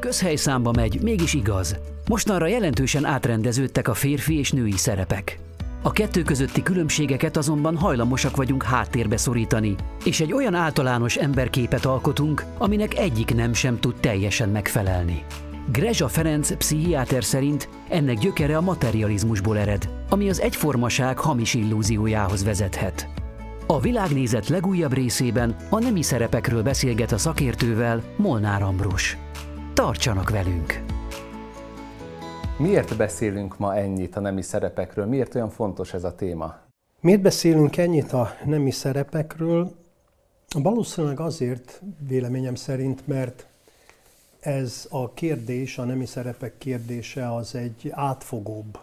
Közhelyszámba megy, mégis igaz. Mostanra jelentősen átrendeződtek a férfi és női szerepek. A kettő közötti különbségeket azonban hajlamosak vagyunk háttérbe szorítani, és egy olyan általános emberképet alkotunk, aminek egyik nem sem tud teljesen megfelelni. Grezsa Ferenc pszichiáter szerint ennek gyökere a materializmusból ered, ami az egyformaság hamis illúziójához vezethet. A világnézet legújabb részében a nemi szerepekről beszélget a szakértővel Molnár Ambrus. Tartsanak velünk! Miért beszélünk ma ennyit a nemi szerepekről? Miért olyan fontos ez a téma? Miért beszélünk ennyit a nemi szerepekről? Valószínűleg azért, véleményem szerint, mert ez a kérdés, a nemi szerepek kérdése az egy átfogóbb,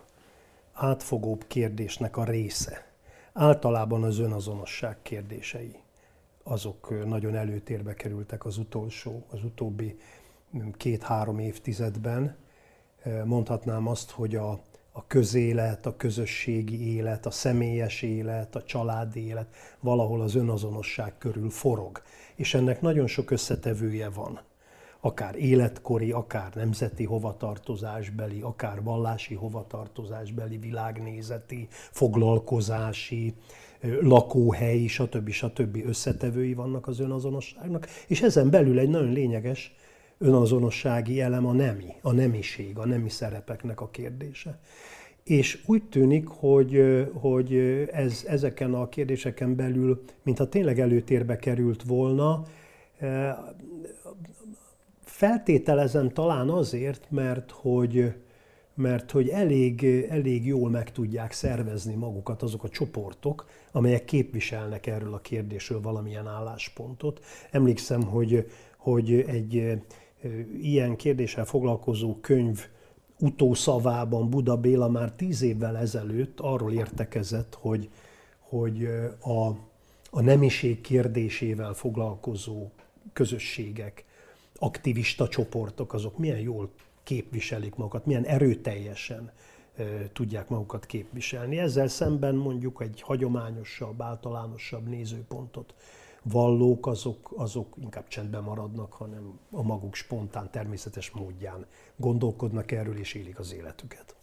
átfogóbb kérdésnek a része. Általában az önazonosság kérdései, azok nagyon előtérbe kerültek az utolsó, az utóbbi két-három évtizedben. Mondhatnám azt, hogy a, a közélet, a közösségi élet, a személyes élet, a családi élet valahol az önazonosság körül forog. És ennek nagyon sok összetevője van akár életkori, akár nemzeti hovatartozásbeli, akár vallási hovatartozásbeli, világnézeti, foglalkozási, lakóhelyi, stb. stb. összetevői vannak az önazonosságnak, és ezen belül egy nagyon lényeges önazonossági elem a nemi, a nemiség, a nemi szerepeknek a kérdése. És úgy tűnik, hogy, hogy ez, ezeken a kérdéseken belül, mintha tényleg előtérbe került volna, Feltételezem talán azért, mert hogy, mert hogy elég, elég jól meg tudják szervezni magukat azok a csoportok, amelyek képviselnek erről a kérdésről valamilyen álláspontot. Emlékszem, hogy, hogy egy ilyen kérdéssel foglalkozó könyv utószavában Buda Béla már tíz évvel ezelőtt arról értekezett, hogy, hogy a, a nemiség kérdésével foglalkozó közösségek, aktivista csoportok, azok milyen jól képviselik magukat, milyen erőteljesen tudják magukat képviselni. Ezzel szemben mondjuk egy hagyományosabb, általánosabb nézőpontot vallók, azok, azok inkább csendben maradnak, hanem a maguk spontán, természetes módján gondolkodnak erről és élik az életüket.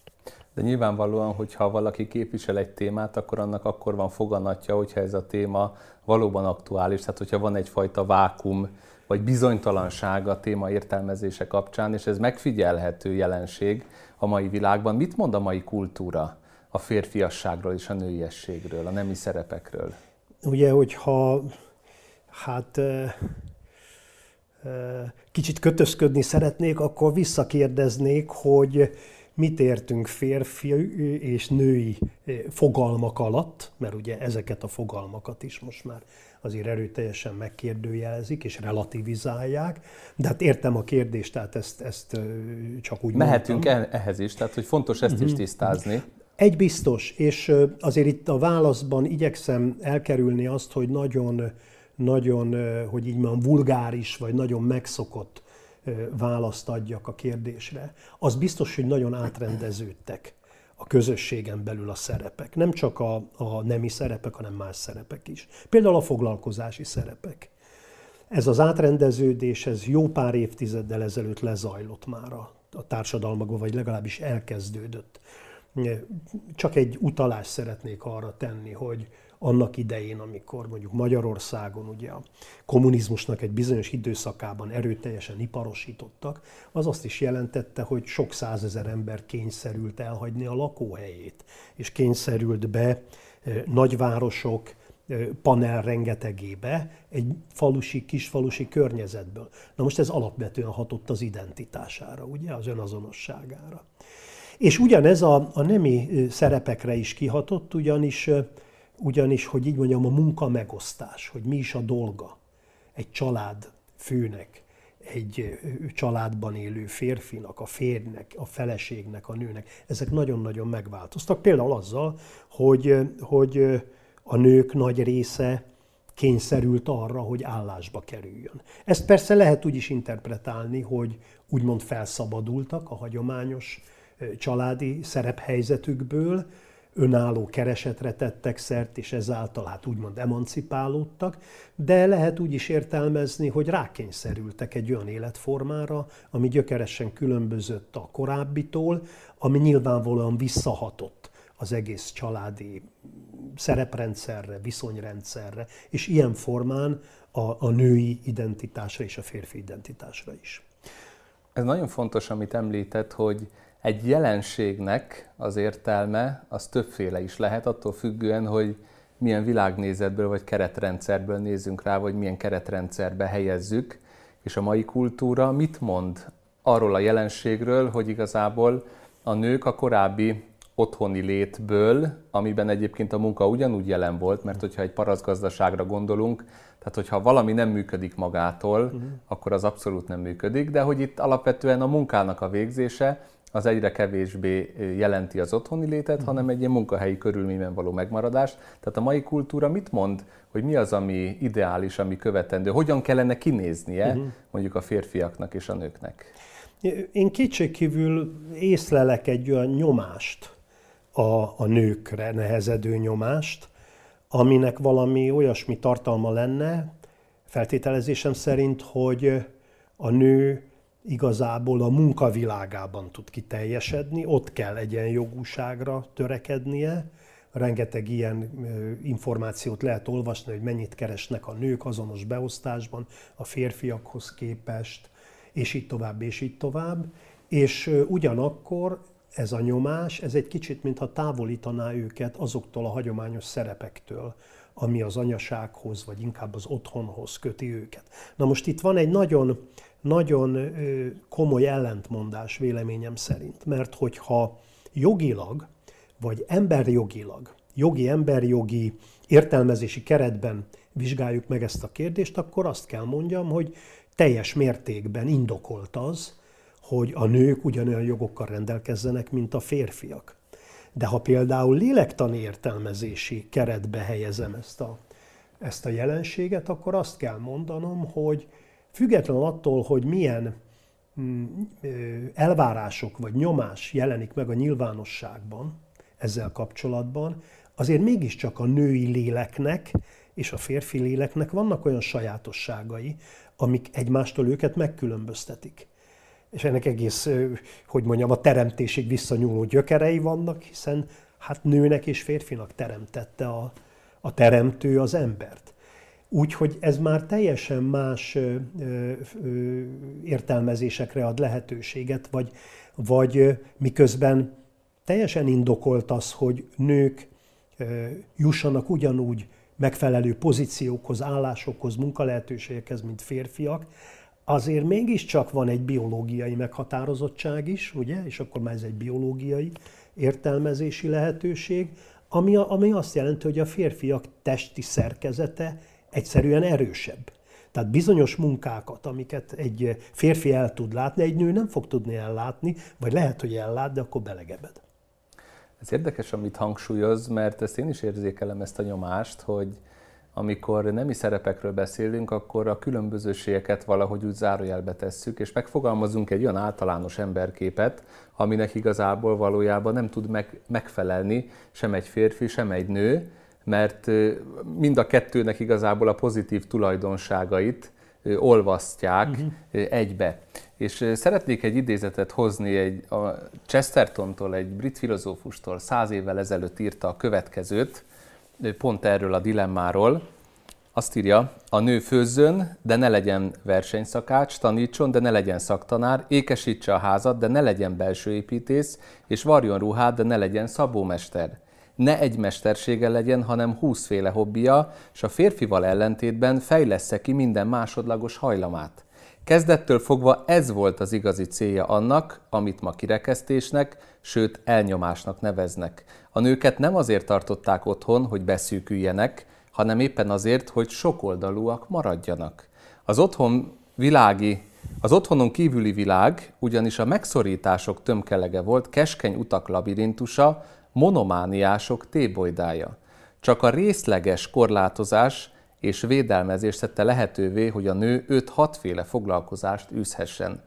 De nyilvánvalóan, hogyha valaki képvisel egy témát, akkor annak akkor van foganatja, hogyha ez a téma valóban aktuális, tehát hogyha van egyfajta vákum, vagy bizonytalanság a téma értelmezése kapcsán, és ez megfigyelhető jelenség a mai világban. Mit mond a mai kultúra a férfiasságról és a nőiességről, a nemi szerepekről? Ugye, hogyha hát kicsit kötözködni szeretnék, akkor visszakérdeznék, hogy mit értünk férfi és női fogalmak alatt, mert ugye ezeket a fogalmakat is most már azért erőteljesen megkérdőjelezik és relativizálják. De hát értem a kérdést, tehát ezt, ezt csak úgy Mehetünk mondtam. ehhez is, tehát hogy fontos ezt is mhm. tisztázni. Egy biztos, és azért itt a válaszban igyekszem elkerülni azt, hogy nagyon, nagyon, hogy így mondjam, vulgáris, vagy nagyon megszokott választ adjak a kérdésre. Az biztos, hogy nagyon átrendeződtek a közösségen belül a szerepek. Nem csak a, a nemi szerepek, hanem más szerepek is. Például a foglalkozási szerepek. Ez az átrendeződés, ez jó pár évtizeddel ezelőtt lezajlott már a, a társadalmakban, vagy legalábbis elkezdődött. Csak egy utalást szeretnék arra tenni, hogy annak idején, amikor mondjuk Magyarországon ugye a kommunizmusnak egy bizonyos időszakában erőteljesen iparosítottak, az azt is jelentette, hogy sok százezer ember kényszerült elhagyni a lakóhelyét, és kényszerült be nagyvárosok, panel rengetegébe egy falusi, kisfalusi környezetből. Na most ez alapvetően hatott az identitására, ugye, az önazonosságára. És ugyanez a, a nemi szerepekre is kihatott, ugyanis ugyanis, hogy így mondjam, a munka megosztás, hogy mi is a dolga egy család főnek, egy családban élő férfinak, a férnek, a feleségnek, a nőnek, ezek nagyon-nagyon megváltoztak. Például azzal, hogy, hogy a nők nagy része kényszerült arra, hogy állásba kerüljön. Ezt persze lehet úgy is interpretálni, hogy úgymond felszabadultak a hagyományos családi szerephelyzetükből, önálló keresetre tettek szert, és ezáltal hát úgymond emancipálódtak, de lehet úgy is értelmezni, hogy rákényszerültek egy olyan életformára, ami gyökeresen különbözött a korábbitól, ami nyilvánvalóan visszahatott az egész családi szereprendszerre, viszonyrendszerre, és ilyen formán a, a női identitásra és a férfi identitásra is. Ez nagyon fontos, amit említett, hogy egy jelenségnek az értelme az többféle is lehet, attól függően, hogy milyen világnézetből vagy keretrendszerből nézzünk rá, vagy milyen keretrendszerbe helyezzük. És a mai kultúra mit mond arról a jelenségről, hogy igazából a nők a korábbi otthoni létből, amiben egyébként a munka ugyanúgy jelen volt, mert hogyha egy paraszgazdaságra gondolunk, tehát hogyha valami nem működik magától, uh-huh. akkor az abszolút nem működik, de hogy itt alapvetően a munkának a végzése az egyre kevésbé jelenti az otthoni létet, uh-huh. hanem egy ilyen munkahelyi körülményben való megmaradást. Tehát a mai kultúra mit mond, hogy mi az, ami ideális, ami követendő, hogyan kellene kinéznie uh-huh. mondjuk a férfiaknak és a nőknek? Én kétségkívül észlelek egy olyan nyomást, a, a nőkre nehezedő nyomást, aminek valami olyasmi tartalma lenne, feltételezésem szerint, hogy a nő igazából a munkavilágában tud kiteljesedni, ott kell egyenjogúságra törekednie, rengeteg ilyen információt lehet olvasni, hogy mennyit keresnek a nők azonos beosztásban a férfiakhoz képest, és így tovább, és így tovább. És ugyanakkor ez a nyomás, ez egy kicsit, mintha távolítaná őket azoktól a hagyományos szerepektől, ami az anyasághoz, vagy inkább az otthonhoz köti őket. Na most itt van egy nagyon, nagyon komoly ellentmondás véleményem szerint, mert hogyha jogilag, vagy emberjogilag, jogi, emberjogi értelmezési keretben vizsgáljuk meg ezt a kérdést, akkor azt kell mondjam, hogy teljes mértékben indokolt az, hogy a nők ugyanolyan jogokkal rendelkezzenek, mint a férfiak. De ha például lélektani értelmezési keretbe helyezem ezt a, ezt a jelenséget, akkor azt kell mondanom, hogy független attól, hogy milyen mm, elvárások vagy nyomás jelenik meg a nyilvánosságban ezzel kapcsolatban, azért mégiscsak a női léleknek és a férfi léleknek vannak olyan sajátosságai, amik egymástól őket megkülönböztetik és ennek egész, hogy mondjam, a teremtésig visszanyúló gyökerei vannak, hiszen hát nőnek és férfinak teremtette a, a teremtő az embert. Úgyhogy ez már teljesen más értelmezésekre ad lehetőséget, vagy, vagy miközben teljesen indokolt az, hogy nők ö, jussanak ugyanúgy megfelelő pozíciókhoz, állásokhoz, munkalehetőségekhez, mint férfiak, azért mégiscsak van egy biológiai meghatározottság is, ugye, és akkor már ez egy biológiai értelmezési lehetőség, ami, ami azt jelenti, hogy a férfiak testi szerkezete egyszerűen erősebb. Tehát bizonyos munkákat, amiket egy férfi el tud látni, egy nő nem fog tudni ellátni, vagy lehet, hogy ellát, de akkor belegebed. Ez érdekes, amit hangsúlyoz, mert ezt én is érzékelem ezt a nyomást, hogy amikor nemi szerepekről beszélünk, akkor a különbözőségeket valahogy úgy zárójelbe tesszük, és megfogalmazunk egy olyan általános emberképet, aminek igazából valójában nem tud meg, megfelelni sem egy férfi, sem egy nő, mert mind a kettőnek igazából a pozitív tulajdonságait olvasztják uh-huh. egybe. És szeretnék egy idézetet hozni egy, a Chestertontól, egy brit filozófustól száz évvel ezelőtt írta a következőt, pont erről a dilemmáról. Azt írja, a nő főzzön, de ne legyen versenyszakács, tanítson, de ne legyen szaktanár, ékesítse a házat, de ne legyen belső építész, és varjon ruhát, de ne legyen szabómester. Ne egy mestersége legyen, hanem húszféle hobbija, és a férfival ellentétben fejlesz ki minden másodlagos hajlamát. Kezdettől fogva ez volt az igazi célja annak, amit ma kirekesztésnek, sőt elnyomásnak neveznek. A nőket nem azért tartották otthon, hogy beszűküljenek, hanem éppen azért, hogy sokoldalúak maradjanak. Az otthon világi, az otthonon kívüli világ ugyanis a megszorítások tömkelege volt, keskeny utak labirintusa, monomániások tébolydája. Csak a részleges korlátozás és védelmezés tette lehetővé, hogy a nő 5-6 féle foglalkozást űzhessen.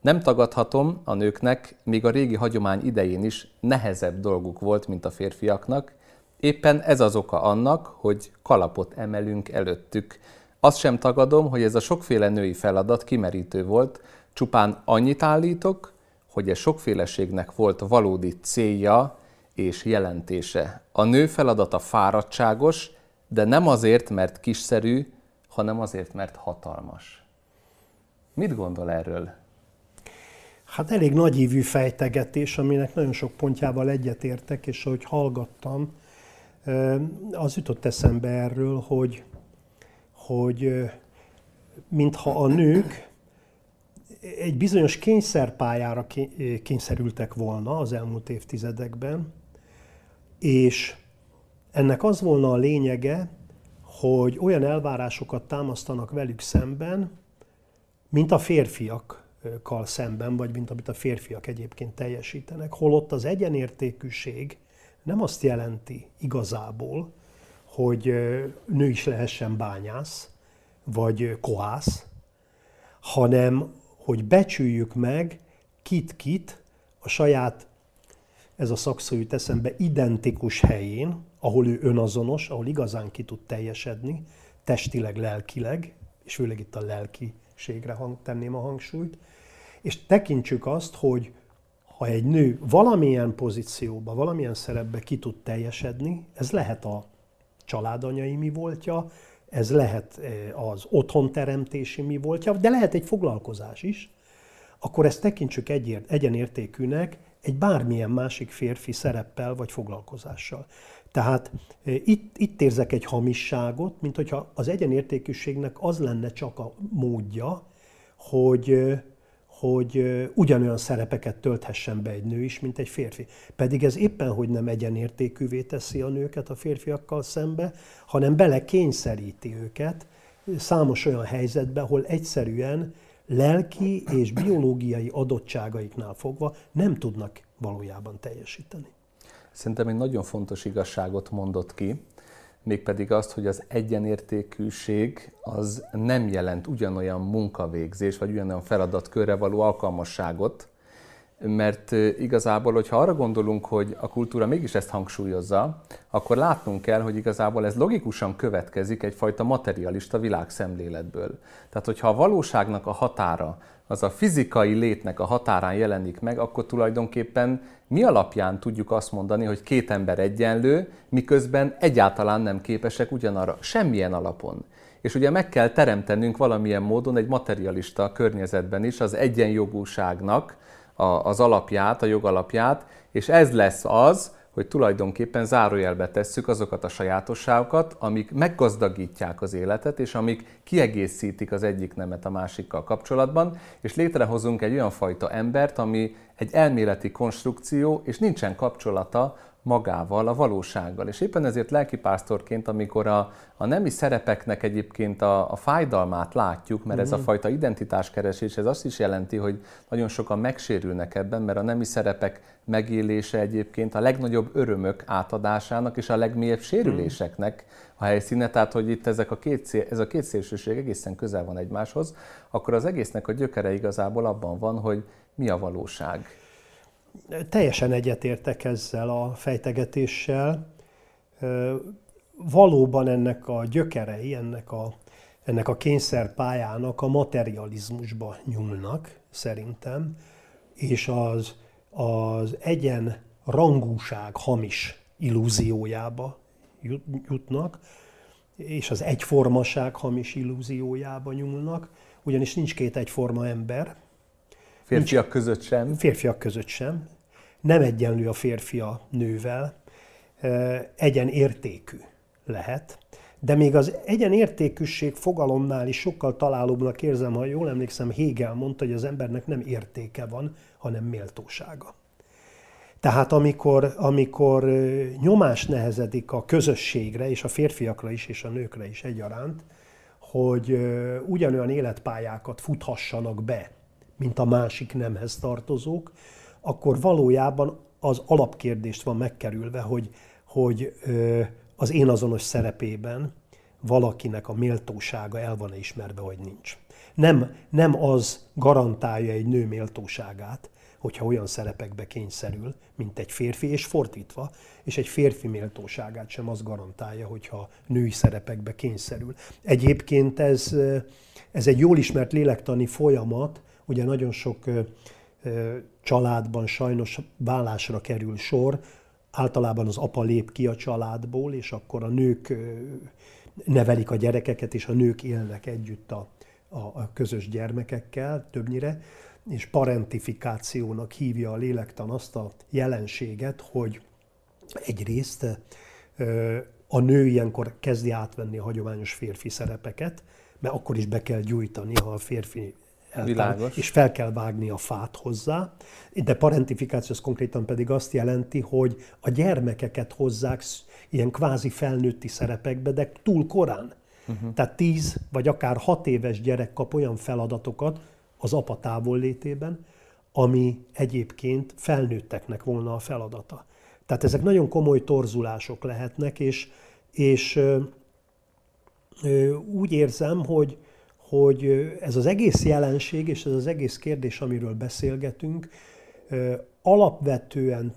Nem tagadhatom, a nőknek még a régi hagyomány idején is nehezebb dolguk volt, mint a férfiaknak. Éppen ez az oka annak, hogy kalapot emelünk előttük. Azt sem tagadom, hogy ez a sokféle női feladat kimerítő volt, csupán annyit állítok, hogy ez sokféleségnek volt valódi célja és jelentése. A nő feladata fáradtságos, de nem azért, mert kiszerű, hanem azért, mert hatalmas. Mit gondol erről? Hát elég nagyívű fejtegetés, aminek nagyon sok pontjával egyetértek, és ahogy hallgattam, az jutott eszembe erről, hogy, hogy mintha a nők egy bizonyos kényszerpályára kényszerültek volna az elmúlt évtizedekben, és ennek az volna a lényege, hogy olyan elvárásokat támasztanak velük szemben, mint a férfiakkal szemben, vagy mint amit a férfiak egyébként teljesítenek. Holott az egyenértékűség nem azt jelenti igazából, hogy nő is lehessen bányász, vagy kohász, hanem hogy becsüljük meg kit-kit a saját, ez a szakszó jut eszembe, identikus helyén, ahol ő önazonos, ahol igazán ki tud teljesedni, testileg, lelkileg, és főleg itt a lelkiségre hang, tenném a hangsúlyt, és tekintsük azt, hogy ha egy nő valamilyen pozícióba, valamilyen szerepbe ki tud teljesedni, ez lehet a családanyai mi voltja, ez lehet eh, az otthonteremtési mi voltja, de lehet egy foglalkozás is, akkor ezt tekintsük egyért, egyenértékűnek egy bármilyen másik férfi szereppel vagy foglalkozással. Tehát eh, itt, itt érzek egy hamisságot, mint hogyha az egyenértékűségnek az lenne csak a módja, hogy, eh, hogy ugyanolyan szerepeket tölthessen be egy nő is, mint egy férfi. Pedig ez éppen, hogy nem egyenértékűvé teszi a nőket a férfiakkal szembe, hanem bele kényszeríti őket számos olyan helyzetbe, ahol egyszerűen lelki és biológiai adottságaiknál fogva nem tudnak valójában teljesíteni. Szerintem egy nagyon fontos igazságot mondott ki, mégpedig azt, hogy az egyenértékűség az nem jelent ugyanolyan munkavégzés, vagy ugyanolyan feladatkörre való alkalmasságot, mert igazából, hogyha arra gondolunk, hogy a kultúra mégis ezt hangsúlyozza, akkor látnunk kell, hogy igazából ez logikusan következik egyfajta materialista világszemléletből. Tehát, hogyha a valóságnak a határa az a fizikai létnek a határán jelenik meg, akkor tulajdonképpen mi alapján tudjuk azt mondani, hogy két ember egyenlő, miközben egyáltalán nem képesek ugyanarra, semmilyen alapon. És ugye meg kell teremtenünk valamilyen módon egy materialista környezetben is az egyenjogúságnak az alapját, a jogalapját, és ez lesz az, hogy tulajdonképpen zárójelbe tesszük azokat a sajátosságokat, amik meggazdagítják az életet, és amik kiegészítik az egyik nemet a másikkal kapcsolatban, és létrehozunk egy olyan fajta embert, ami egy elméleti konstrukció, és nincsen kapcsolata magával, a valósággal. És éppen ezért lelkipásztorként, amikor a, a nemi szerepeknek egyébként a, a fájdalmát látjuk, mert ez a mhm. fajta identitáskeresés, ez azt is jelenti, hogy nagyon sokan megsérülnek ebben, mert a nemi szerepek megélése egyébként a legnagyobb örömök átadásának és a legmélyebb sérüléseknek a helyszíne, tehát hogy itt ezek a két szél, ez a két szélsőség egészen közel van egymáshoz, akkor az egésznek a gyökere igazából abban van, hogy mi a valóság. Teljesen egyetértek ezzel a fejtegetéssel. Valóban ennek a gyökerei, ennek a, ennek a kényszerpályának a materializmusba nyúlnak, szerintem, és az, az egyen rangúság hamis illúziójába jutnak, és az egyformaság hamis illúziójába nyúlnak, ugyanis nincs két egyforma ember, Férfiak Nincs, között sem? Férfiak között sem. Nem egyenlő a férfi a nővel. Egyenértékű lehet. De még az egyenértékűség fogalomnál is sokkal találóbbnak érzem, ha jól emlékszem, Hegel mondta, hogy az embernek nem értéke van, hanem méltósága. Tehát amikor, amikor nyomás nehezedik a közösségre, és a férfiakra is, és a nőkre is egyaránt, hogy ugyanolyan életpályákat futhassanak be, mint a másik nemhez tartozók, akkor valójában az alapkérdést van megkerülve, hogy, hogy az én azonos szerepében valakinek a méltósága el van ismerve, vagy nincs. Nem, nem az garantálja egy nő méltóságát, hogyha olyan szerepekbe kényszerül, mint egy férfi, és fordítva, és egy férfi méltóságát sem az garantálja, hogyha női szerepekbe kényszerül. Egyébként ez, ez egy jól ismert lélektani folyamat, ugye nagyon sok családban sajnos vállásra kerül sor, általában az apa lép ki a családból, és akkor a nők nevelik a gyerekeket, és a nők élnek együtt a, a, a közös gyermekekkel többnyire, és parentifikációnak hívja a lélektan azt a jelenséget, hogy egyrészt a nő ilyenkor kezdi átvenni a hagyományos férfi szerepeket, mert akkor is be kell gyújtani, ha a férfi eltár, és fel kell vágni a fát hozzá. De parentifikáció az konkrétan pedig azt jelenti, hogy a gyermekeket hozzák ilyen kvázi felnőtti szerepekbe, de túl korán. Uh-huh. Tehát 10 vagy akár 6 éves gyerek kap olyan feladatokat az apa távollétében, ami egyébként felnőtteknek volna a feladata. Tehát ezek nagyon komoly torzulások lehetnek, és, és ö, ö, úgy érzem, hogy, hogy ez az egész jelenség és ez az egész kérdés, amiről beszélgetünk, alapvetően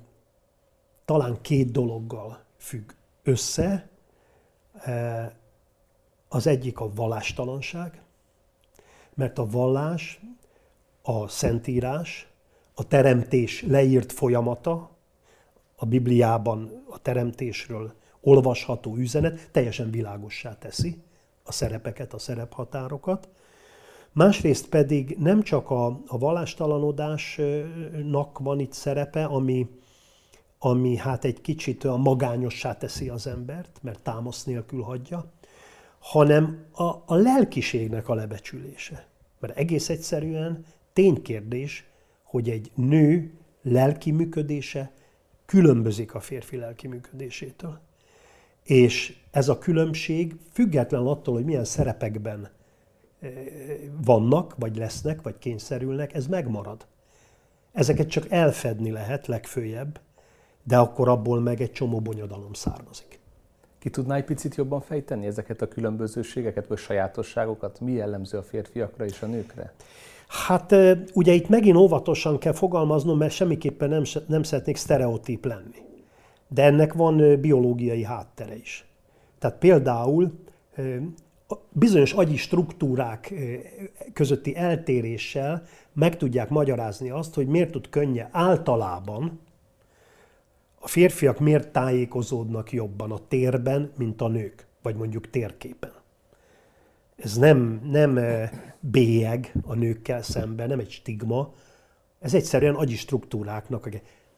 talán két dologgal függ össze. Az egyik a vallástalanság, mert a vallás, a szentírás, a teremtés leírt folyamata, a Bibliában a teremtésről olvasható üzenet teljesen világossá teszi a szerepeket, a szerephatárokat. Másrészt pedig nem csak a, a vallástalanodásnak van itt szerepe, ami, ami hát egy kicsit olyan magányossá teszi az embert, mert támasz nélkül hagyja, hanem a, a lelkiségnek a lebecsülése. Mert egész egyszerűen ténykérdés, hogy egy nő lelki működése különbözik a férfi lelki működésétől. És ez a különbség független attól, hogy milyen szerepekben eh, vannak, vagy lesznek, vagy kényszerülnek, ez megmarad. Ezeket csak elfedni lehet legfőjebb, de akkor abból meg egy csomó bonyodalom származik. Ki tudná egy picit jobban fejteni ezeket a különbözőségeket, vagy sajátosságokat? Mi jellemző a férfiakra és a nőkre? Hát ugye itt megint óvatosan kell fogalmaznom, mert semmiképpen nem, nem szeretnék sztereotíp lenni. De ennek van biológiai háttere is. Tehát például bizonyos agyi struktúrák közötti eltéréssel meg tudják magyarázni azt, hogy miért tud könnye általában a férfiak miért tájékozódnak jobban a térben, mint a nők, vagy mondjuk térképen. Ez nem, nem bélyeg a nőkkel szemben, nem egy stigma, ez egyszerűen agyi struktúráknak.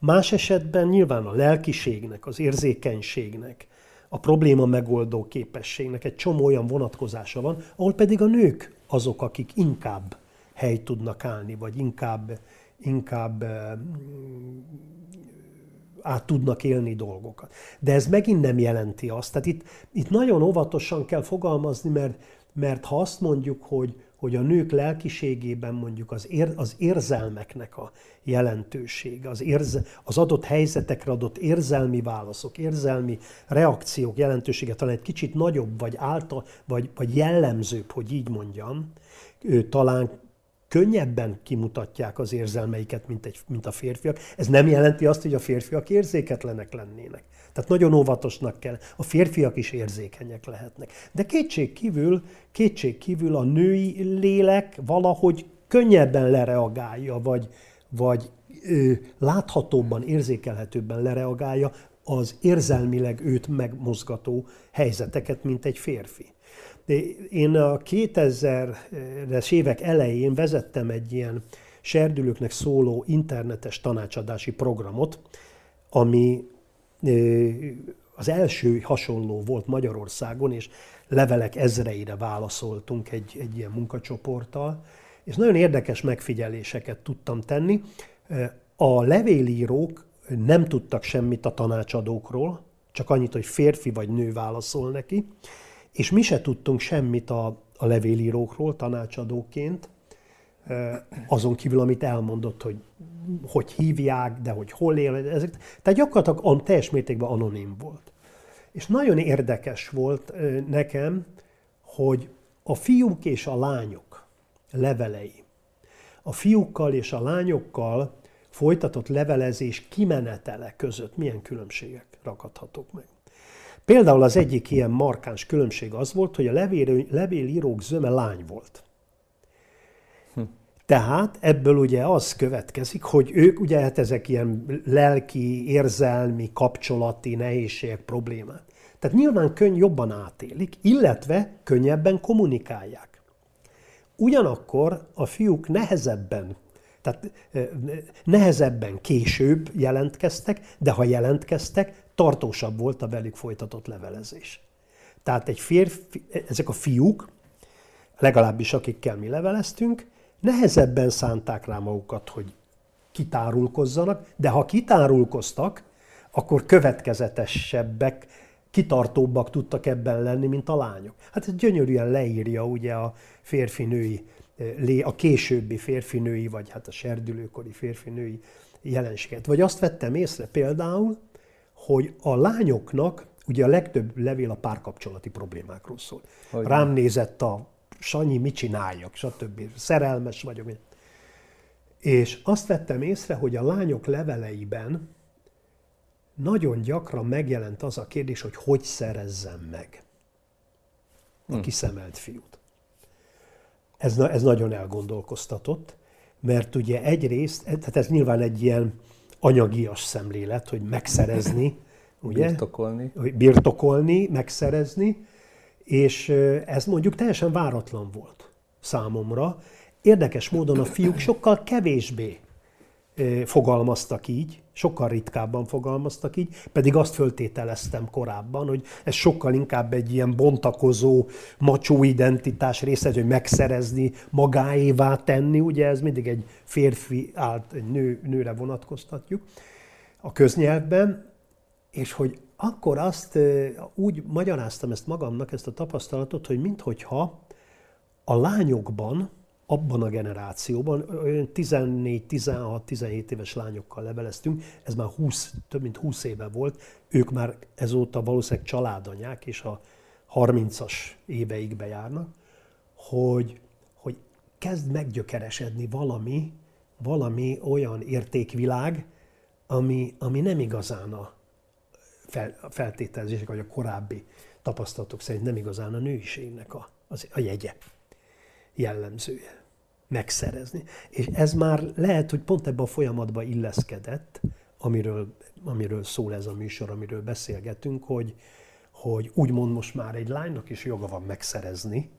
Más esetben nyilván a lelkiségnek, az érzékenységnek, a probléma megoldó képességnek egy csomó olyan vonatkozása van, ahol pedig a nők azok, akik inkább hely tudnak állni, vagy inkább, inkább át tudnak élni dolgokat. De ez megint nem jelenti azt. Tehát itt, itt nagyon óvatosan kell fogalmazni, mert, mert ha azt mondjuk, hogy, hogy a nők lelkiségében mondjuk az, ér, az érzelmeknek a jelentősége, az, érze, az adott helyzetekre adott érzelmi válaszok, érzelmi reakciók jelentősége talán egy kicsit nagyobb, vagy által, vagy, vagy jellemzőbb, hogy így mondjam, talán könnyebben kimutatják az érzelmeiket, mint, egy, mint a férfiak. Ez nem jelenti azt, hogy a férfiak érzéketlenek lennének. Tehát nagyon óvatosnak kell. A férfiak is érzékenyek lehetnek. De kétség kívül, kétség kívül a női lélek valahogy könnyebben lereagálja, vagy, vagy ö, láthatóbban, érzékelhetőbben lereagálja az érzelmileg őt megmozgató helyzeteket, mint egy férfi. Én a 2000-es évek elején vezettem egy ilyen serdülőknek szóló internetes tanácsadási programot, ami az első hasonló volt Magyarországon, és levelek ezreire válaszoltunk egy, egy ilyen munkacsoporttal, és nagyon érdekes megfigyeléseket tudtam tenni. A levélírók nem tudtak semmit a tanácsadókról, csak annyit, hogy férfi vagy nő válaszol neki, és mi se tudtunk semmit a, a levélírókról tanácsadóként, azon kívül, amit elmondott, hogy hogy hívják, de hogy hol él, ezek. Tehát gyakorlatilag teljes mértékben anonim volt. És nagyon érdekes volt nekem, hogy a fiúk és a lányok levelei, a fiúkkal és a lányokkal folytatott levelezés kimenetele között milyen különbségek rakadhatók meg. Például az egyik ilyen markáns különbség az volt, hogy a levél, levélírók zöme lány volt. Hm. Tehát ebből ugye az következik, hogy ők ugye hát ezek ilyen lelki, érzelmi, kapcsolati nehézségek, problémák. Tehát nyilván könny jobban átélik, illetve könnyebben kommunikálják. Ugyanakkor a fiúk nehezebben, tehát nehezebben később jelentkeztek, de ha jelentkeztek, tartósabb volt a velük folytatott levelezés. Tehát egy férfi, ezek a fiúk, legalábbis akikkel mi leveleztünk, nehezebben szánták rá magukat, hogy kitárulkozzanak, de ha kitárulkoztak, akkor következetesebbek, kitartóbbak tudtak ebben lenni, mint a lányok. Hát ez gyönyörűen leírja ugye a férfinői, a későbbi férfinői, vagy hát a serdülőkori férfinői jelenséget. Vagy azt vettem észre például, hogy a lányoknak ugye a legtöbb levél a párkapcsolati problémákról szól. Hogy Rám nézett a Sanyi, mit csináljak, stb. Szerelmes vagyok. És azt vettem észre, hogy a lányok leveleiben nagyon gyakran megjelent az a kérdés, hogy hogy szerezzem meg a hm. kiszemelt fiút. Ez, ez nagyon elgondolkoztatott, mert ugye egyrészt, tehát ez nyilván egy ilyen anyagias szemlélet, hogy megszerezni, ugye? Birtokolni. Birtokolni, megszerezni, és ez mondjuk teljesen váratlan volt számomra. Érdekes módon a fiúk sokkal kevésbé fogalmaztak így, sokkal ritkábban fogalmaztak így, pedig azt föltételeztem korábban, hogy ez sokkal inkább egy ilyen bontakozó, macsó identitás része, hogy megszerezni, magáévá tenni, ugye ez mindig egy férfi állt, egy nő, nőre vonatkoztatjuk a köznyelvben, és hogy akkor azt úgy magyaráztam ezt magamnak, ezt a tapasztalatot, hogy minthogyha a lányokban, abban a generációban, olyan 14-16-17 éves lányokkal leveleztünk, ez már 20, több mint 20 éve volt, ők már ezóta valószínűleg családanyák, és a 30-as éveikbe járnak, hogy, hogy kezd meggyökeresedni valami, valami olyan értékvilág, ami, ami nem igazán a feltételezések, vagy a korábbi tapasztalatok szerint nem igazán a nőiségnek a, az, a jegye jellemzője megszerezni. És ez már lehet, hogy pont ebben a folyamatban illeszkedett, amiről, amiről szól ez a műsor, amiről beszélgetünk, hogy, hogy úgymond most már egy lánynak is joga van megszerezni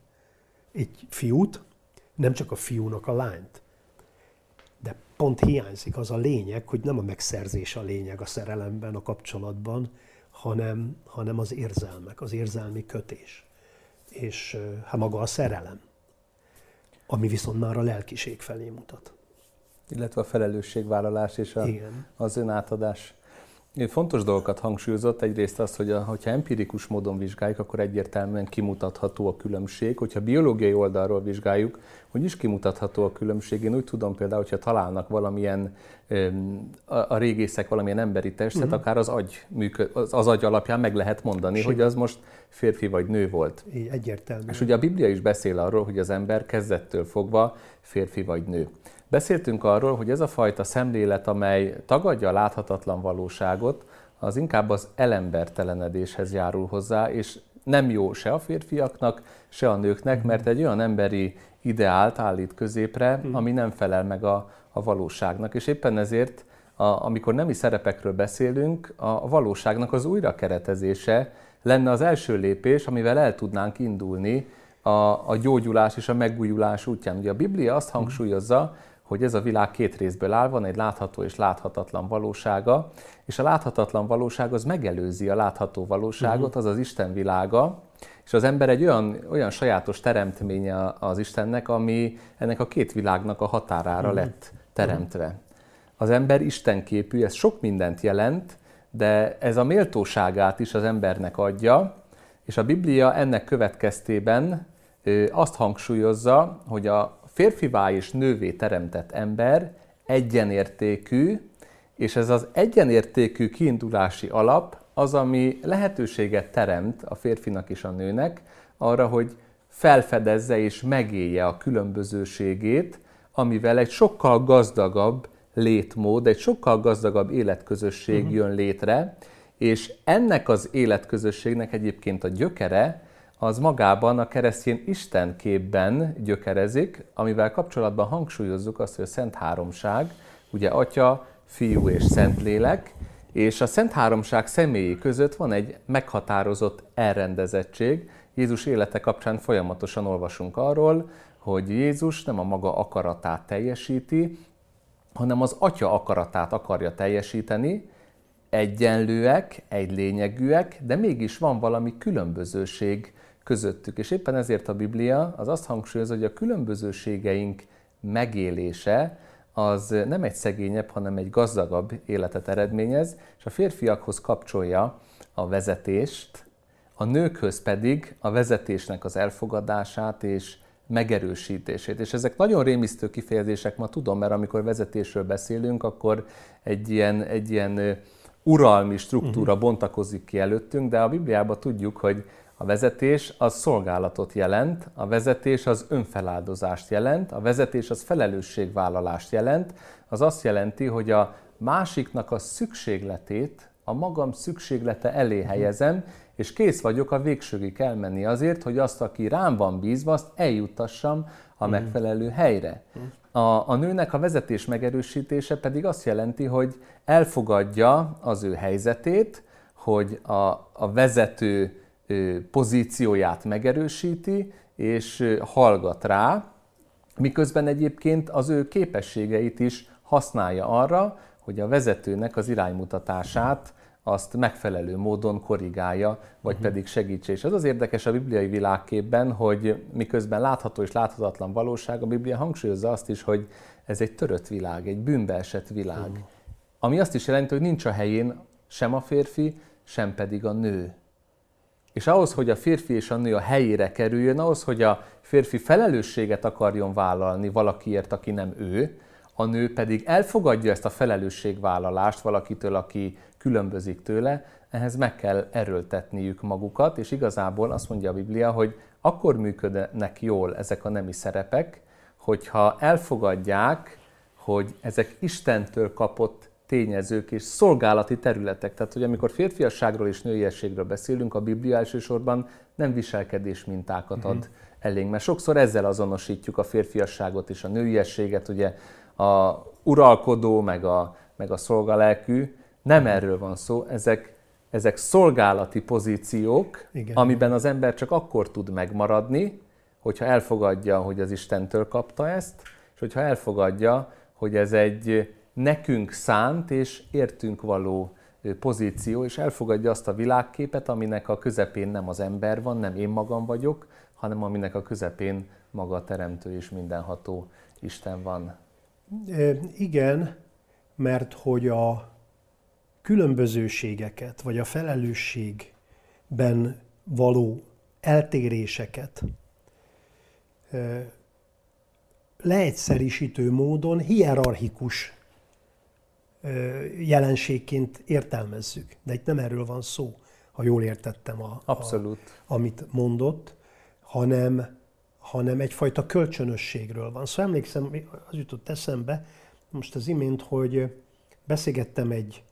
egy fiút, nem csak a fiúnak a lányt. De pont hiányzik az a lényeg, hogy nem a megszerzés a lényeg a szerelemben, a kapcsolatban, hanem, hanem az érzelmek, az érzelmi kötés. És hát maga a szerelem ami viszont már a lelkiség felé mutat. Illetve a felelősségvállalás és a, Igen. az önátadás. Fontos dolgokat hangsúlyozott, egyrészt az, hogy a, hogyha empirikus módon vizsgáljuk, akkor egyértelműen kimutatható a különbség. Hogyha biológiai oldalról vizsgáljuk, hogy is kimutatható a különbség. Én úgy tudom például, hogyha találnak valamilyen, a, régészek valamilyen emberi testet, uh-huh. akár az agy, működ, az, az agy alapján meg lehet mondani, Sim. hogy az most férfi vagy nő volt. Így, egyértelmű. És ugye a Biblia is beszél arról, hogy az ember kezdettől fogva férfi vagy nő. Beszéltünk arról, hogy ez a fajta szemlélet, amely tagadja a láthatatlan valóságot, az inkább az elembertelenedéshez járul hozzá, és nem jó se a férfiaknak, se a nőknek, mhm. mert egy olyan emberi ideált állít középre, mhm. ami nem felel meg a, a valóságnak. És éppen ezért, a, amikor nemi szerepekről beszélünk, a valóságnak az újrakeretezése lenne az első lépés, amivel el tudnánk indulni a, a gyógyulás és a megújulás útján. Ugye a Biblia azt mhm. hangsúlyozza, hogy ez a világ két részből áll, van egy látható és láthatatlan valósága, és a láthatatlan valóság az megelőzi a látható valóságot, uh-huh. az az Isten világa, és az ember egy olyan, olyan sajátos teremtménye az Istennek, ami ennek a két világnak a határára uh-huh. lett teremtve. Az ember Isten képű, ez sok mindent jelent, de ez a méltóságát is az embernek adja, és a Biblia ennek következtében azt hangsúlyozza, hogy a férfivá és nővé teremtett ember egyenértékű, és ez az egyenértékű kiindulási alap az, ami lehetőséget teremt a férfinak és a nőnek arra, hogy felfedezze és megélje a különbözőségét, amivel egy sokkal gazdagabb létmód, egy sokkal gazdagabb életközösség uh-huh. jön létre, és ennek az életközösségnek egyébként a gyökere az magában a keresztény Isten képben gyökerezik, amivel kapcsolatban hangsúlyozzuk azt, hogy a Szent Háromság, ugye Atya, Fiú és Szentlélek, és a Szent Háromság személyi között van egy meghatározott elrendezettség. Jézus élete kapcsán folyamatosan olvasunk arról, hogy Jézus nem a maga akaratát teljesíti, hanem az Atya akaratát akarja teljesíteni, egyenlőek, egy lényegűek, de mégis van valami különbözőség közöttük. És éppen ezért a Biblia az azt hangsúlyozza, hogy a különbözőségeink megélése az nem egy szegényebb, hanem egy gazdagabb életet eredményez, és a férfiakhoz kapcsolja a vezetést, a nőkhöz pedig a vezetésnek az elfogadását és megerősítését. És ezek nagyon rémisztő kifejezések, ma tudom, mert amikor vezetésről beszélünk, akkor egy ilyen, egy ilyen uralmi struktúra uh-huh. bontakozik ki előttünk, de a Bibliában tudjuk, hogy a vezetés az szolgálatot jelent, a vezetés az önfeláldozást jelent, a vezetés az felelősségvállalást jelent, az azt jelenti, hogy a másiknak a szükségletét a magam szükséglete elé helyezem, és kész vagyok a végsőgig elmenni azért, hogy azt, aki rám van bízva, azt eljuttassam a megfelelő helyre. A, a nőnek a vezetés megerősítése pedig azt jelenti, hogy elfogadja az ő helyzetét, hogy a, a vezető pozícióját megerősíti, és hallgat rá, miközben egyébként az ő képességeit is használja arra, hogy a vezetőnek az iránymutatását azt megfelelő módon korrigálja, vagy uh-huh. pedig segítse. És ez az érdekes a bibliai világképben, hogy miközben látható és láthatatlan valóság, a Biblia hangsúlyozza azt is, hogy ez egy törött világ, egy bűnbeesett világ. Uh-huh. Ami azt is jelenti, hogy nincs a helyén sem a férfi, sem pedig a nő. És ahhoz, hogy a férfi és a nő a helyére kerüljön, ahhoz, hogy a férfi felelősséget akarjon vállalni valakiért, aki nem ő, a nő pedig elfogadja ezt a felelősségvállalást valakitől, aki különbözik tőle, ehhez meg kell erőltetniük magukat, és igazából azt mondja a Biblia, hogy akkor működnek jól ezek a nemi szerepek, hogyha elfogadják, hogy ezek Istentől kapott tényezők és szolgálati területek. Tehát, hogy amikor férfiasságról és nőiességről beszélünk, a Biblia elsősorban nem viselkedés mintákat ad uh-huh. elénk, mert sokszor ezzel azonosítjuk a férfiasságot és a nőiességet, ugye a uralkodó, meg a, meg a szolgalelkű, nem erről van szó, ezek, ezek szolgálati pozíciók, Igen. amiben az ember csak akkor tud megmaradni, hogyha elfogadja, hogy az Istentől kapta ezt, és hogyha elfogadja, hogy ez egy nekünk szánt és értünk való pozíció, és elfogadja azt a világképet, aminek a közepén nem az ember van, nem én magam vagyok, hanem aminek a közepén maga a teremtő és mindenható Isten van. Igen, mert hogy a különbözőségeket, vagy a felelősségben való eltéréseket leegyszerűsítő módon hierarchikus jelenségként értelmezzük. De itt nem erről van szó, ha jól értettem, a, Abszolút. A, amit mondott, hanem, hanem egyfajta kölcsönösségről van. Szóval emlékszem, az jutott eszembe most az imént, hogy beszélgettem egy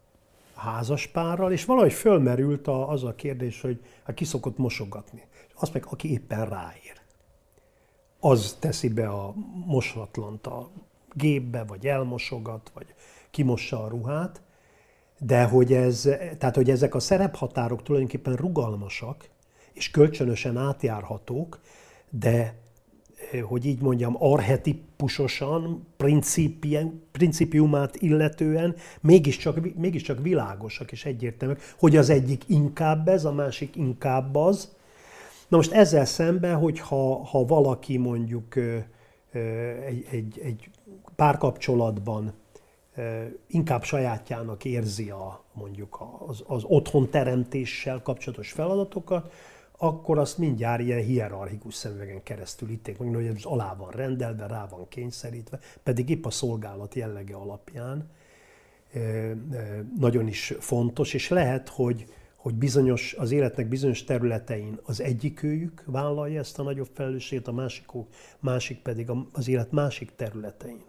házaspárral, és valahogy fölmerült a, az a kérdés, hogy hát ki szokott mosogatni. Azt meg, aki éppen ráér. Az teszi be a mosatlant a gépbe, vagy elmosogat, vagy kimossa a ruhát, de hogy, ez, tehát, hogy ezek a szerephatárok tulajdonképpen rugalmasak, és kölcsönösen átjárhatók, de hogy így mondjam, arhetipusosan, principiumát illetően mégiscsak, mégiscsak világosak és egyértelműek, hogy az egyik inkább ez, a másik inkább az. Na most ezzel szemben, hogy ha, valaki mondjuk egy, egy, egy párkapcsolatban inkább sajátjának érzi a, mondjuk az, az otthon teremtéssel kapcsolatos feladatokat, akkor azt mindjárt ilyen hierarchikus szemüvegen keresztül ítték meg, hogy ez alá van rendelve, rá van kényszerítve, pedig épp a szolgálat jellege alapján nagyon is fontos, és lehet, hogy, hogy bizonyos, az életnek bizonyos területein az egyikőjük vállalja ezt a nagyobb felelősséget, a másik, másik pedig az élet másik területein.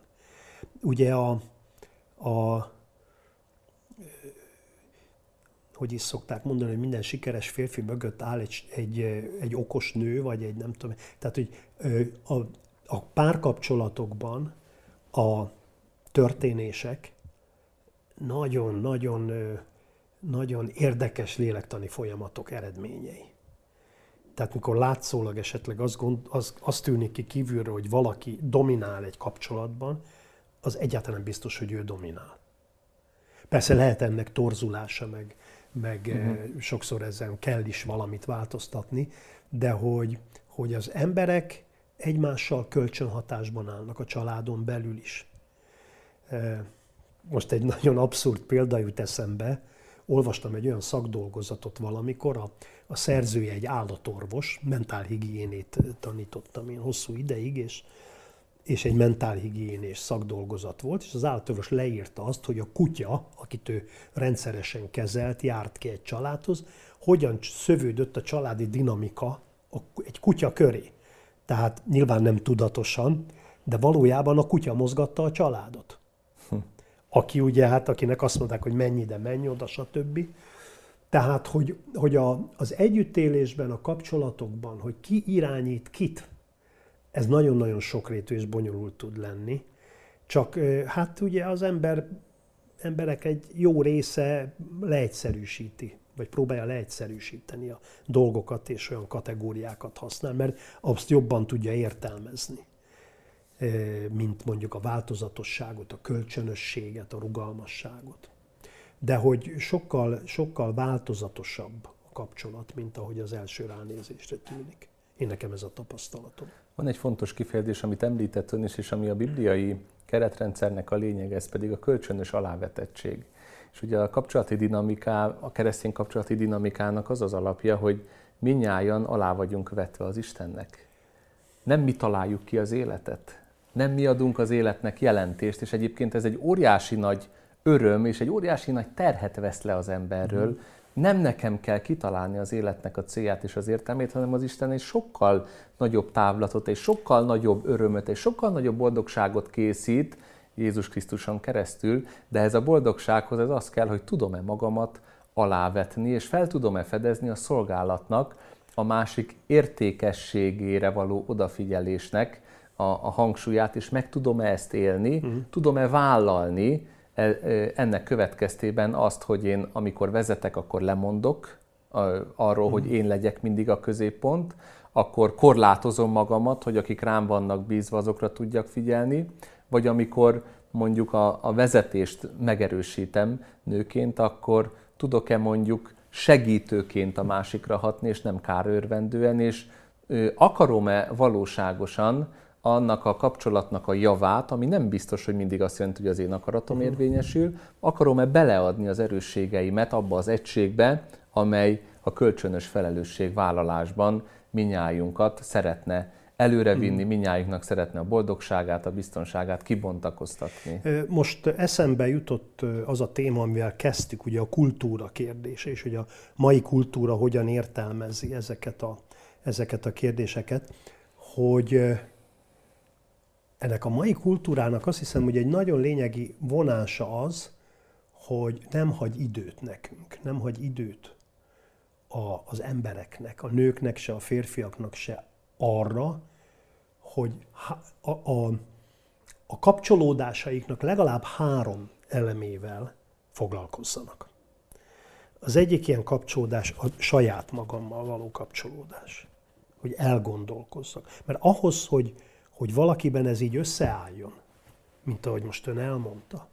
Ugye a, a hogy is szokták mondani, hogy minden sikeres férfi mögött áll egy, egy, egy okos nő, vagy egy nem tudom. Tehát, hogy a, a párkapcsolatokban a történések nagyon-nagyon nagyon érdekes lélektani folyamatok eredményei. Tehát mikor látszólag esetleg az, gond, az, az tűnik ki kívülről, hogy valaki dominál egy kapcsolatban, az egyáltalán biztos, hogy ő dominál. Persze lehet ennek torzulása, meg, meg uh-huh. sokszor ezen kell is valamit változtatni, de hogy, hogy az emberek egymással kölcsönhatásban állnak a családon belül is. Eh, most egy nagyon abszurd példa jut eszembe, olvastam egy olyan szakdolgozatot valamikor, a, a szerzője egy állatorvos, mentálhigiénét tanítottam én hosszú ideig, és, és egy mentálhigiénés szakdolgozat volt, és az állatorvos leírta azt, hogy a kutya, akit ő rendszeresen kezelt, járt ki egy családhoz, hogyan szövődött a családi dinamika egy kutya köré. Tehát nyilván nem tudatosan, de valójában a kutya mozgatta a családot aki ugye, hát akinek azt mondták, hogy menj ide, menj oda, stb. Tehát, hogy, hogy a, az együttélésben, a kapcsolatokban, hogy ki irányít kit, ez nagyon-nagyon sokrétű és bonyolult tud lenni. Csak hát ugye az ember, emberek egy jó része leegyszerűsíti, vagy próbálja leegyszerűsíteni a dolgokat, és olyan kategóriákat használ, mert azt jobban tudja értelmezni mint mondjuk a változatosságot, a kölcsönösséget, a rugalmasságot. De hogy sokkal, sokkal változatosabb a kapcsolat, mint ahogy az első ránézésre tűnik. Én nekem ez a tapasztalatom. Van egy fontos kifejezés, amit említett ön is, és ami a bibliai keretrendszernek a lényeg, ez pedig a kölcsönös alávetettség. És ugye a kapcsolati dinamiká, a keresztény kapcsolati dinamikának az az alapja, hogy minnyáján alá vagyunk vetve az Istennek. Nem mi találjuk ki az életet, nem mi adunk az életnek jelentést, és egyébként ez egy óriási nagy öröm, és egy óriási nagy terhet vesz le az emberről. Mm. Nem nekem kell kitalálni az életnek a célját és az értelmét, hanem az Isten egy sokkal nagyobb távlatot, és sokkal nagyobb örömöt, és sokkal nagyobb boldogságot készít Jézus Krisztuson keresztül, de ez a boldogsághoz ez az kell, hogy tudom-e magamat alávetni, és fel tudom-e fedezni a szolgálatnak, a másik értékességére való odafigyelésnek, a, a hangsúlyát, és meg tudom-e ezt élni, uh-huh. tudom-e vállalni ennek következtében azt, hogy én amikor vezetek, akkor lemondok arról, hogy én legyek mindig a középpont, akkor korlátozom magamat, hogy akik rám vannak bízva, azokra tudjak figyelni, vagy amikor mondjuk a, a vezetést megerősítem nőként, akkor tudok-e mondjuk segítőként a másikra hatni, és nem kárőrvendően, és akarom-e valóságosan annak a kapcsolatnak a javát, ami nem biztos, hogy mindig azt jelenti, hogy az én akaratom mhm. érvényesül, akarom-e beleadni az erősségeimet abba az egységbe, amely a kölcsönös felelősségvállalásban minnyájunkat szeretne előrevinni, mhm. minnyájunknak szeretne a boldogságát, a biztonságát kibontakoztatni. Most eszembe jutott az a téma, amivel kezdtük, ugye a kultúra kérdése, és hogy a mai kultúra hogyan értelmezi ezeket a, ezeket a kérdéseket, hogy ennek a mai kultúrának azt hiszem, hogy egy nagyon lényegi vonása az, hogy nem hagy időt nekünk, nem hagy időt a, az embereknek, a nőknek se, a férfiaknak se arra, hogy a, a, a kapcsolódásaiknak legalább három elemével foglalkozzanak. Az egyik ilyen kapcsolódás a saját magammal való kapcsolódás. Hogy elgondolkozzak. Mert ahhoz, hogy, hogy valakiben ez így összeálljon, mint ahogy most ön elmondta,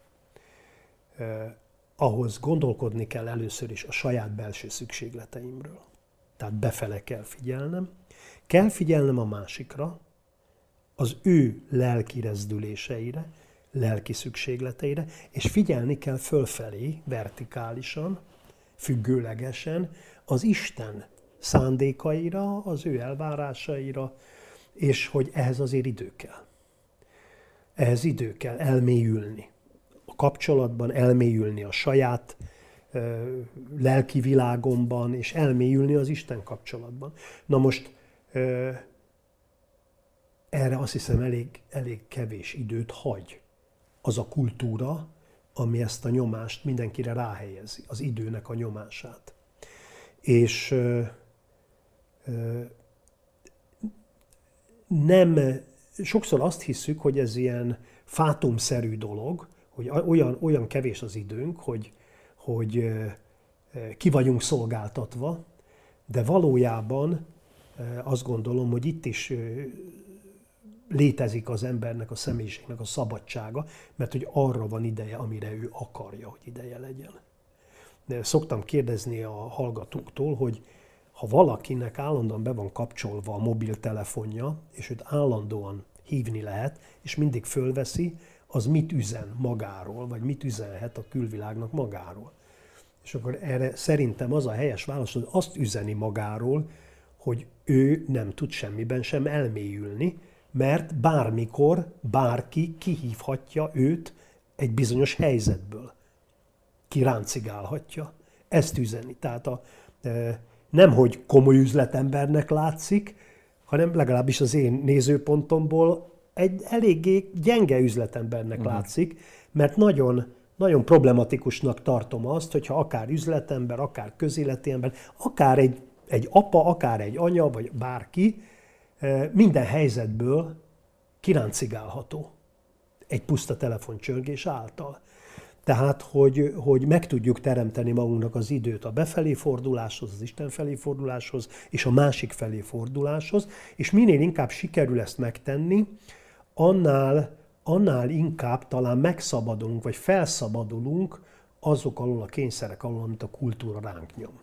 ahhoz gondolkodni kell először is a saját belső szükségleteimről. Tehát befele kell figyelnem, kell figyelnem a másikra, az ő lelki rezdüléseire, lelki szükségleteire, és figyelni kell fölfelé, vertikálisan, függőlegesen az Isten szándékaira, az ő elvárásaira, és hogy ehhez azért idő kell. Ehhez idő kell elmélyülni. A kapcsolatban elmélyülni a saját lelki világomban, és elmélyülni az Isten kapcsolatban. Na most erre azt hiszem elég, elég kevés időt hagy az a kultúra, ami ezt a nyomást mindenkire ráhelyezi, az időnek a nyomását. És ö, ö, nem, sokszor azt hiszük, hogy ez ilyen fátumszerű dolog, hogy olyan, olyan kevés az időnk, hogy, hogy ki vagyunk szolgáltatva, de valójában azt gondolom, hogy itt is létezik az embernek, a személyiségnek a szabadsága, mert hogy arra van ideje, amire ő akarja, hogy ideje legyen. De szoktam kérdezni a hallgatóktól, hogy ha valakinek állandóan be van kapcsolva a mobiltelefonja, és őt állandóan hívni lehet, és mindig fölveszi, az mit üzen magáról, vagy mit üzenhet a külvilágnak magáról. És akkor erre szerintem az a helyes válasz, hogy azt üzeni magáról, hogy ő nem tud semmiben sem elmélyülni, mert bármikor bárki kihívhatja őt egy bizonyos helyzetből. Kiráncigálhatja. Ezt üzeni. Tehát a, e, nem, hogy komoly üzletembernek látszik, hanem legalábbis az én nézőpontomból egy eléggé gyenge üzletembernek uh-huh. látszik, mert nagyon, nagyon problematikusnak tartom azt, hogyha akár üzletember, akár közéleti ember, akár egy, egy apa, akár egy anya, vagy bárki, minden helyzetből kiráncigálható egy puszta telefoncsörgés által. Tehát, hogy, hogy meg tudjuk teremteni magunknak az időt a befelé forduláshoz, az Isten felé forduláshoz, és a másik felé forduláshoz, és minél inkább sikerül ezt megtenni, annál, annál inkább talán megszabadulunk, vagy felszabadulunk azok alól a kényszerek alól, amit a kultúra ránk nyom.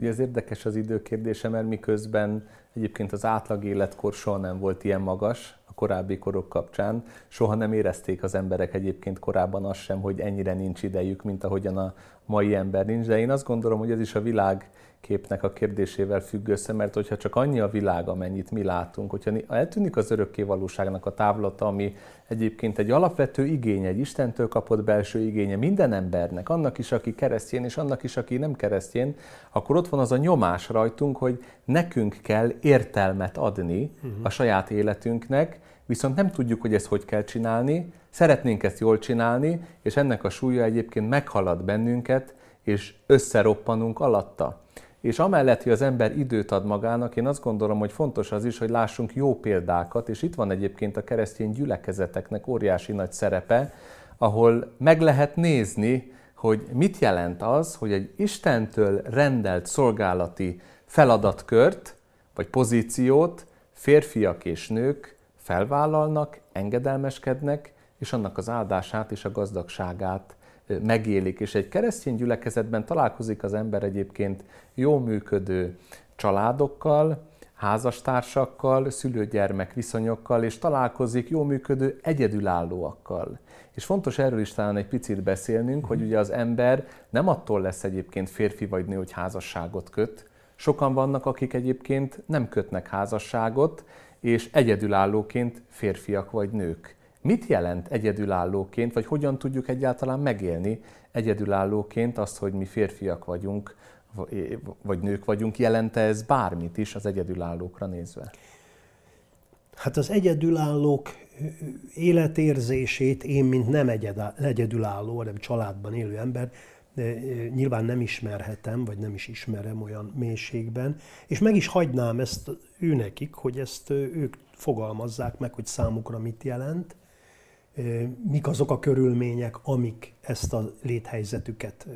Ugye ez érdekes az időkérdése, mert miközben egyébként az átlag életkor soha nem volt ilyen magas a korábbi korok kapcsán, soha nem érezték az emberek egyébként korábban azt sem, hogy ennyire nincs idejük, mint ahogyan a mai ember nincs, de én azt gondolom, hogy ez is a világ képnek a kérdésével függ össze, mert hogyha csak annyi a világ, amennyit mi látunk, hogyha eltűnik az örökké valóságnak a távlata, ami egyébként egy alapvető igény, egy Istentől kapott belső igénye minden embernek, annak is, aki keresztjén, és annak is, aki nem keresztjén, akkor ott van az a nyomás rajtunk, hogy nekünk kell értelmet adni uh-huh. a saját életünknek, viszont nem tudjuk, hogy ezt hogy kell csinálni, szeretnénk ezt jól csinálni, és ennek a súlya egyébként meghalad bennünket, és összeroppanunk alatta. És amellett, hogy az ember időt ad magának, én azt gondolom, hogy fontos az is, hogy lássunk jó példákat, és itt van egyébként a keresztény gyülekezeteknek óriási nagy szerepe, ahol meg lehet nézni, hogy mit jelent az, hogy egy Istentől rendelt szolgálati feladatkört, vagy pozíciót férfiak és nők felvállalnak, engedelmeskednek, és annak az áldását és a gazdagságát megélik. És egy keresztény gyülekezetben találkozik az ember egyébként jó működő családokkal, házastársakkal, szülő-gyermek viszonyokkal, és találkozik jó működő egyedülállóakkal. És fontos erről is talán egy picit beszélnünk, hogy ugye az ember nem attól lesz egyébként férfi vagy nő, hogy házasságot köt. Sokan vannak, akik egyébként nem kötnek házasságot, és egyedülállóként férfiak vagy nők. Mit jelent egyedülállóként, vagy hogyan tudjuk egyáltalán megélni egyedülállóként azt, hogy mi férfiak vagyunk, vagy nők vagyunk, jelente ez bármit is az egyedülállókra nézve? Hát az egyedülállók életérzését én, mint nem egyedülálló, hanem családban élő ember, nyilván nem ismerhetem, vagy nem is ismerem olyan mélységben, és meg is hagynám ezt ő hogy ezt ők fogalmazzák meg, hogy számukra mit jelent, mik azok a körülmények, amik ezt a léthelyzetüket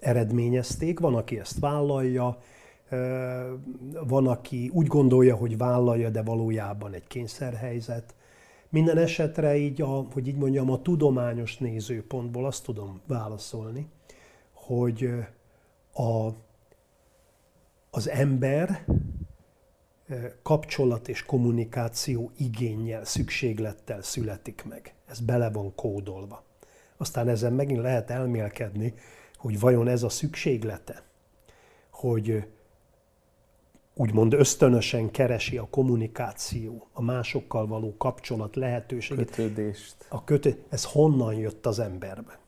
eredményezték. Van, aki ezt vállalja, van, aki úgy gondolja, hogy vállalja, de valójában egy kényszerhelyzet. Minden esetre így, a, hogy így mondjam, a tudományos nézőpontból azt tudom válaszolni, hogy a, az ember kapcsolat és kommunikáció igényel, szükséglettel születik meg. Ez bele van kódolva. Aztán ezen megint lehet elmélkedni, hogy vajon ez a szükséglete, hogy úgymond ösztönösen keresi a kommunikáció, a másokkal való kapcsolat lehetőségét. Kötődést. A kötő, ez honnan jött az emberbe?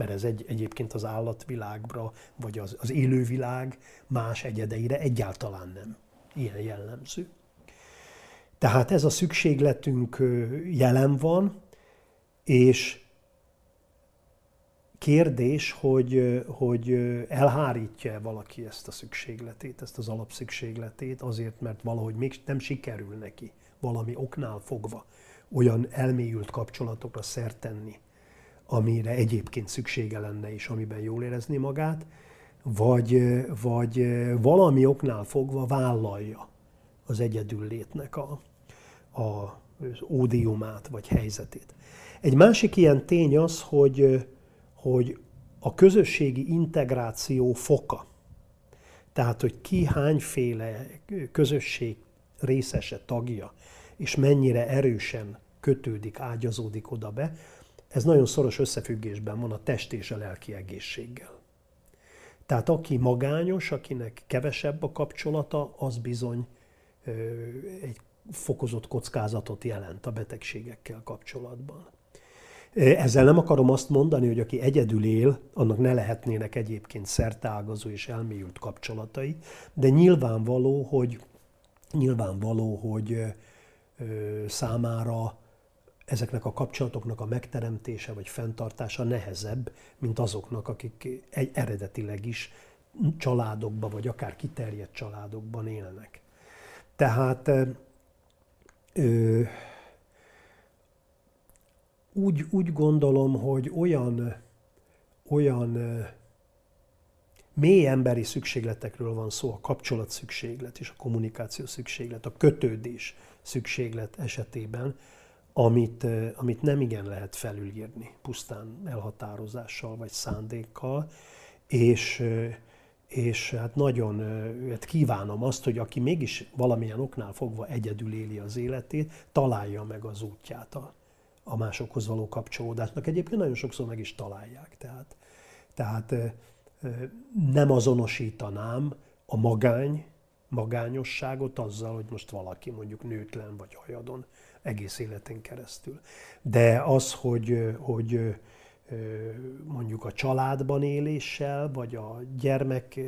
mert ez egy, egyébként az állatvilágra, vagy az, az élővilág más egyedeire egyáltalán nem ilyen jellemző. Tehát ez a szükségletünk jelen van, és kérdés, hogy, hogy elhárítja valaki ezt a szükségletét, ezt az alapszükségletét, azért, mert valahogy még nem sikerül neki valami oknál fogva olyan elmélyült kapcsolatokra szert tenni, amire egyébként szüksége lenne és amiben jól érezni magát, vagy, vagy valami oknál fogva vállalja az egyedül létnek a, a, az ódiumát vagy helyzetét. Egy másik ilyen tény az, hogy, hogy a közösségi integráció foka, tehát hogy ki hányféle közösség részese, tagja, és mennyire erősen kötődik, ágyazódik oda be, ez nagyon szoros összefüggésben van a test és a lelki egészséggel. Tehát aki magányos, akinek kevesebb a kapcsolata, az bizony egy fokozott kockázatot jelent a betegségekkel kapcsolatban. Ezzel nem akarom azt mondani, hogy aki egyedül él, annak ne lehetnének egyébként szertágazó és elmélyült kapcsolatai, de nyilvánvaló, hogy, nyilvánvaló, hogy számára ezeknek a kapcsolatoknak a megteremtése vagy fenntartása nehezebb, mint azoknak, akik egy eredetileg is családokban, vagy akár kiterjedt családokban élnek. Tehát ö, úgy, úgy gondolom, hogy olyan, olyan mély emberi szükségletekről van szó, a kapcsolat szükséglet és a kommunikáció szükséglet, a kötődés szükséglet esetében, amit, amit nem igen lehet felülírni pusztán elhatározással vagy szándékkal, és, és hát nagyon hát kívánom azt, hogy aki mégis valamilyen oknál fogva egyedül éli az életét, találja meg az útját a, a másokhoz való kapcsolódásnak. Egyébként nagyon sokszor meg is találják. Tehát, tehát nem azonosítanám a magány, magányosságot azzal, hogy most valaki mondjuk nőtlen vagy hajadon egész életén keresztül. De az, hogy, hogy mondjuk a családban éléssel, vagy a gyermek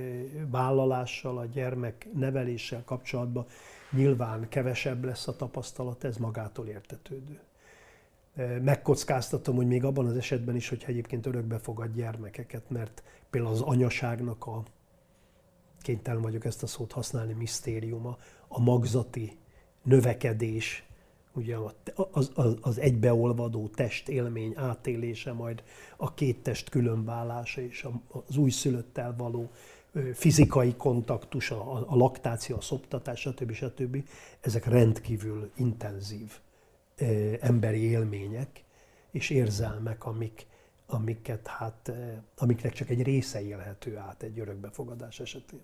vállalással, a gyermek neveléssel kapcsolatban nyilván kevesebb lesz a tapasztalat, ez magától értetődő. Megkockáztatom, hogy még abban az esetben is, hogyha egyébként örökbe fogad gyermekeket, mert például az anyaságnak a, kénytelen vagyok ezt a szót használni, misztériuma, a magzati növekedés, ugye az, az, az egybeolvadó test élmény átélése, majd a két test különválása és az újszülöttel való fizikai kontaktus, a, a laktáció, a szoptatás, stb. stb. Ezek rendkívül intenzív emberi élmények és érzelmek, amik, amiket hát, amiknek csak egy része élhető át egy örökbefogadás esetén.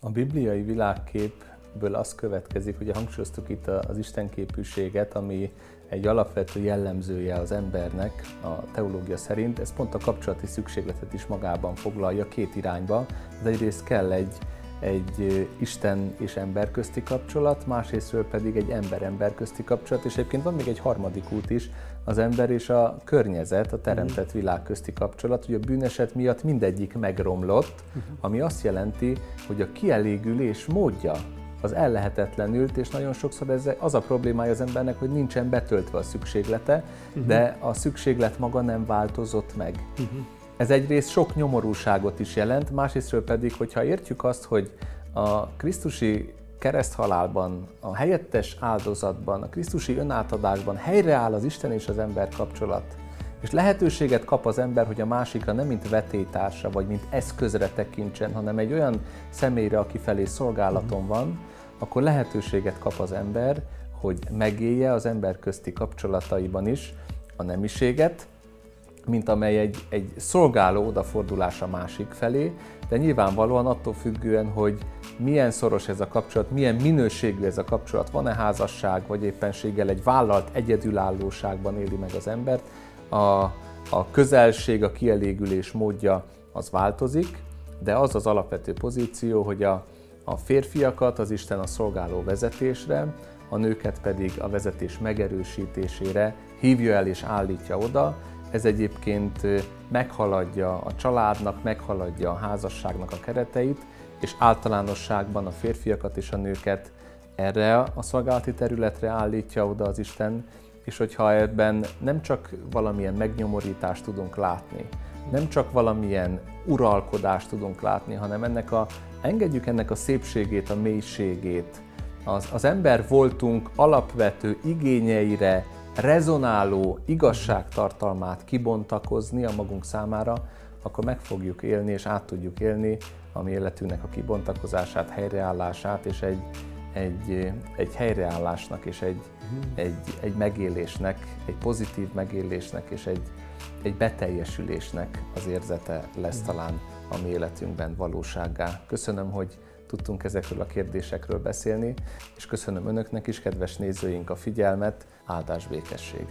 A bibliai világkép ből az következik, hogy hangsúlyoztuk itt az istenképűséget, ami egy alapvető jellemzője az embernek a teológia szerint. Ez pont a kapcsolati szükségletet is magában foglalja két irányba. Ez egyrészt kell egy, egy Isten és ember közti kapcsolat, másrésztről pedig egy ember-ember közti kapcsolat, és egyébként van még egy harmadik út is, az ember és a környezet, a teremtett mhm. világ közti kapcsolat. Ugye a bűneset miatt mindegyik megromlott, mhm. ami azt jelenti, hogy a kielégülés módja az ellehetetlenült, és nagyon sokszor ez az a problémája az embernek, hogy nincsen betöltve a szükséglete, uh-huh. de a szükséglet maga nem változott meg. Uh-huh. Ez egyrészt sok nyomorúságot is jelent, másrésztről pedig, hogyha értjük azt, hogy a Krisztusi kereszthalálban, a helyettes áldozatban, a Krisztusi önátadásban helyreáll az Isten és az ember kapcsolat, és lehetőséget kap az ember, hogy a másikra nem mint vetétársa, vagy mint eszközre tekintsen, hanem egy olyan személyre, aki felé szolgálaton van, akkor lehetőséget kap az ember, hogy megélje az ember közti kapcsolataiban is a nemiséget, mint amely egy, egy szolgáló odafordulás a másik felé, de nyilvánvalóan attól függően, hogy milyen szoros ez a kapcsolat, milyen minőségű ez a kapcsolat, van-e házasság, vagy éppenséggel egy vállalt egyedülállóságban éli meg az embert, a, a közelség, a kielégülés módja az változik, de az az alapvető pozíció, hogy a, a férfiakat az Isten a szolgáló vezetésre, a nőket pedig a vezetés megerősítésére hívja el és állítja oda, ez egyébként meghaladja a családnak, meghaladja a házasságnak a kereteit, és általánosságban a férfiakat és a nőket erre a szolgálati területre állítja oda az Isten, és hogyha ebben nem csak valamilyen megnyomorítást tudunk látni, nem csak valamilyen uralkodást tudunk látni, hanem ennek a, engedjük ennek a szépségét, a mélységét, az, az ember voltunk alapvető igényeire rezonáló igazságtartalmát kibontakozni a magunk számára, akkor meg fogjuk élni és át tudjuk élni a mi életünknek a kibontakozását, helyreállását, és egy, egy, egy helyreállásnak és egy, egy, egy megélésnek, egy pozitív megélésnek és egy, egy beteljesülésnek az érzete lesz talán a mi életünkben valósággá. Köszönöm, hogy tudtunk ezekről a kérdésekről beszélni, és köszönöm Önöknek is, kedves nézőink, a figyelmet, áldás békesség!